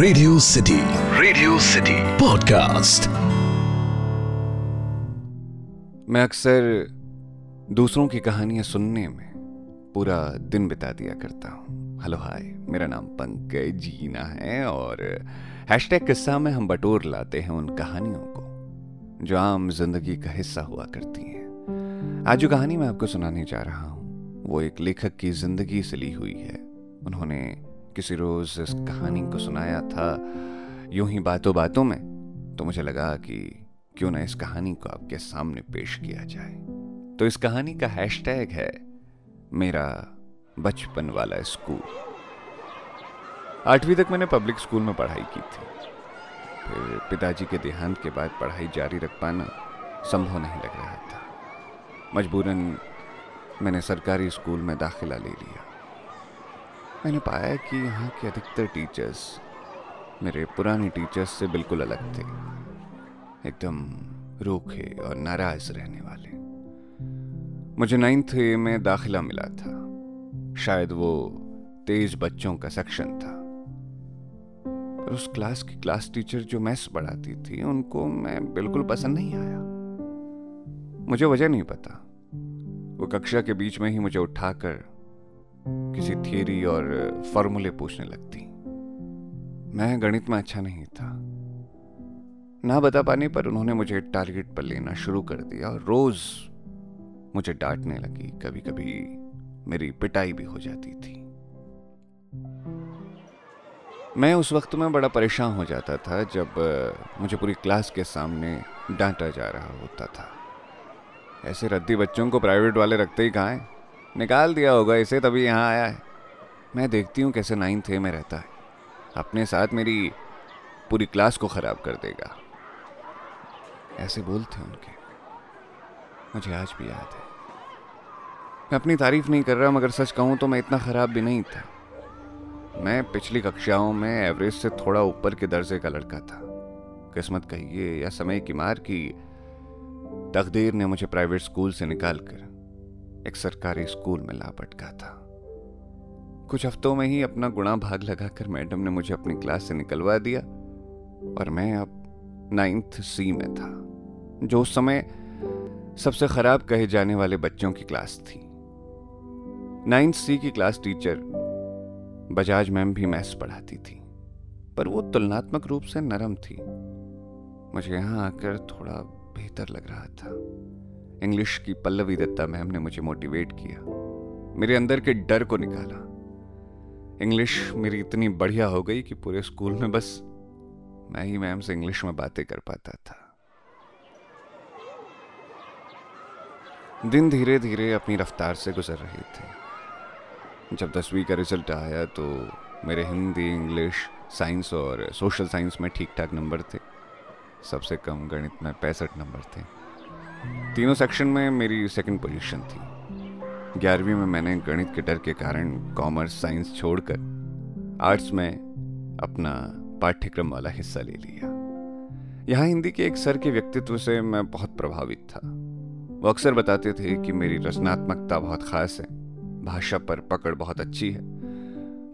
Radio City Radio City podcast मैं अक्सर दूसरों की कहानियाँ सुनने में पूरा दिन बिता दिया करता हूँ। हेलो हाय मेरा नाम पंकज, जीना है और हैशटैग किस्सा में हम बटोर लाते हैं उन कहानियों को, जो आम ज़िंदगी का हिस्सा हुआ करती हैं। आज जो कहानी मैं आपको सुनाने जा रहा हूँ, वो एक लेखक की ज़िंदगी से ली हुई है। उन्होंने किसी रोज इस कहानी को सुनाया था यूँ ही बातों बातों में तो मुझे लगा कि क्यों ना इस कहानी को आपके सामने पेश किया जाए। तो इस कहानी का हैशटैग है, मेरा बचपन वाला स्कूल। आठवीं तक मैंने पब्लिक स्कूल में पढ़ाई की थी। फिर पिताजी के देहांत के बाद पढ़ाई जारी रख पाना संभव नहीं लग रहा था। मजबूरन मैंने सरकारी स्कूल में दाखिला ले लिया। मैंने पाया कि यहाँ के अधिकतर टीचर्स मेरे पुराने टीचर्स से बिल्कुल अलग थे। एकदम रूखे और नाराज़ रहने वाले। मुझे नाइन्थ में दाखिला मिला था। शायद वो तेज बच्चों का सेक्शन था। पर उस क्लास की क्लास टीचर जो मैथ्स पढ़ाती थी, उनको मैं बिल्कुल पसंद नहीं आया। मुझे वजह नहीं पता। वो कक्षा के बीच में ही मुझे उठाकर किसी थियरी और फॉर्मूले पूछने लगती। मैं गणित में अच्छा नहीं था। ना बता पाने पर उन्होंने मुझे टारगेट पर लेना शुरू कर दिया और रोज मुझे डांटने लगी। कभी कभी मेरी पिटाई भी हो जाती थी। मैं उस वक्त में बड़ा परेशान हो जाता था जब मुझे पूरी क्लास के सामने डांटा जा रहा होता था। ऐसे रद्दी बच्चों को प्राइवेट वाले रखते ही कहाँ निकाल दिया होगा, इसे तभी यहाँ आया है। मैं देखती हूँ कैसे नाइन्थ ए में रहता है। अपने साथ मेरी पूरी क्लास को ख़राब कर देगा। ऐसे बोलते उनके। मुझे आज भी याद है। मैं अपनी तारीफ़ नहीं कर रहा, मगर सच कहूँ तो मैं इतना ख़राब भी नहीं था। मैं पिछली कक्षाओं में एवरेज से थोड़ा ऊपर के दर्जे का लड़का था। किस्मत कहिए या समय की मार की, तकदीर ने मुझे प्राइवेट स्कूल से निकाल कर एक सरकारी स्कूल में लापटका था। कुछ हफ्तों में ही अपना गुणा भाग लगाकर मैडम ने मुझे अपनी क्लास से निकलवा दिया और मैं अब नाइन्थ सी में था, जो उस समय सबसे खराब कहे जाने वाले बच्चों की क्लास थी। नाइन्थ सी की क्लास टीचर बजाज मैम भी मैथ्स पढ़ाती थी, पर वो तुलनात्मक रूप से नरम थी। मुझे यहाँ आकर थोड़ा बेहतर लग रहा था। इंग्लिश की पल्लवी दत्ता मैम ने मुझे मोटिवेट किया। मेरे अंदर के डर को निकाला। इंग्लिश मेरी इतनी बढ़िया हो गई कि पूरे स्कूल में बस मैं ही मैम से इंग्लिश में बातें कर पाता था। दिन धीरे धीरे अपनी रफ्तार से गुजर रहे थे। जब दसवीं का रिज़ल्ट आया तो मेरे हिंदी, इंग्लिश, साइंस और सोशल साइंस में ठीक ठाक नंबर थे। सबसे कम गणित में पैंसठ नंबर थे। तीनों सेक्शन में मेरी सेकंड पोजीशन थी। ग्यारहवीं में मैंने गणित के डर के कारण कॉमर्स साइंस छोड़कर आर्ट्स में अपना पाठ्यक्रम वाला हिस्सा ले लिया। यहाँ हिंदी के एक सर के व्यक्तित्व से मैं बहुत प्रभावित था। वो अक्सर बताते थे कि मेरी रचनात्मकता बहुत खास है, भाषा पर पकड़ बहुत अच्छी है।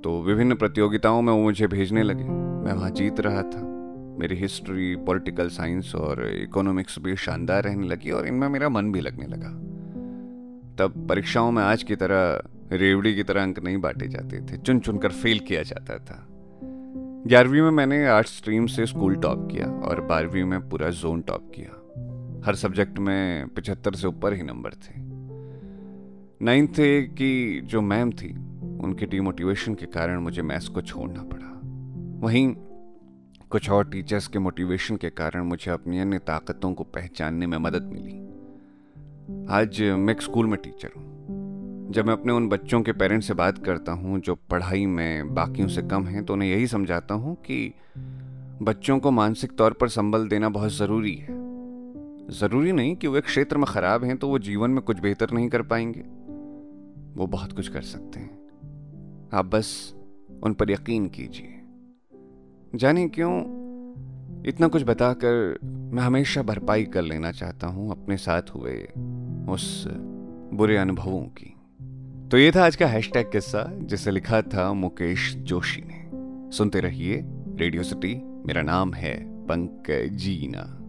तो विभिन्न प्रतियोगिताओं में वो मुझे भेजने लगे। मैं वहाँ जीत रहा था। मेरी हिस्ट्री पॉलिटिकल साइंस और इकोनॉमिक्स भी शानदार रहने लगी और इनमें मेरा मन भी लगने लगा। तब परीक्षाओं में आज की तरह रेवड़ी की तरह अंक नहीं बांटे जाते थे चुन चुनकर फेल किया जाता था। ग्यारहवीं में मैंने आर्ट स्ट्रीम से स्कूल टॉप किया और बारहवीं में पूरा जोन टॉप किया। हर सब्जेक्ट में पिछहत्तर से ऊपर ही नंबर थे। नाइन्थ की जो मैम थी, उनके डिमोटिवेशन के कारण मुझे मैथ्स को छोड़ना पड़ा। वहीं कुछ और टीचर्स के मोटिवेशन के कारण मुझे अपनी अन्य ताकतों को पहचानने में मदद मिली। आज मैं एक स्कूल में टीचर हूँ। जब मैं अपने उन बच्चों के पेरेंट्स से बात करता हूँ, जो पढ़ाई में बाकियों से कम हैं तो उन्हें यही समझाता हूँ कि बच्चों को मानसिक तौर पर संबल देना बहुत ज़रूरी है। ज़रूरी नहीं कि वो एक क्षेत्र में ख़राब हैं तो वो जीवन में कुछ बेहतर नहीं कर पाएँगे। वो बहुत कुछ कर सकते हैं। आप बस उन पर यकीन कीजिए। जाने क्यों? इतना कुछ बताकर मैं हमेशा भरपाई कर लेना चाहता हूँ अपने साथ हुए उस बुरे अनुभवों की। तो ये था आज का हैशटैग किस्सा, जिसे लिखा था मुकेश जोशी ने। सुनते रहिए रेडियो सिटी, मेरा नाम है पंकज जीना।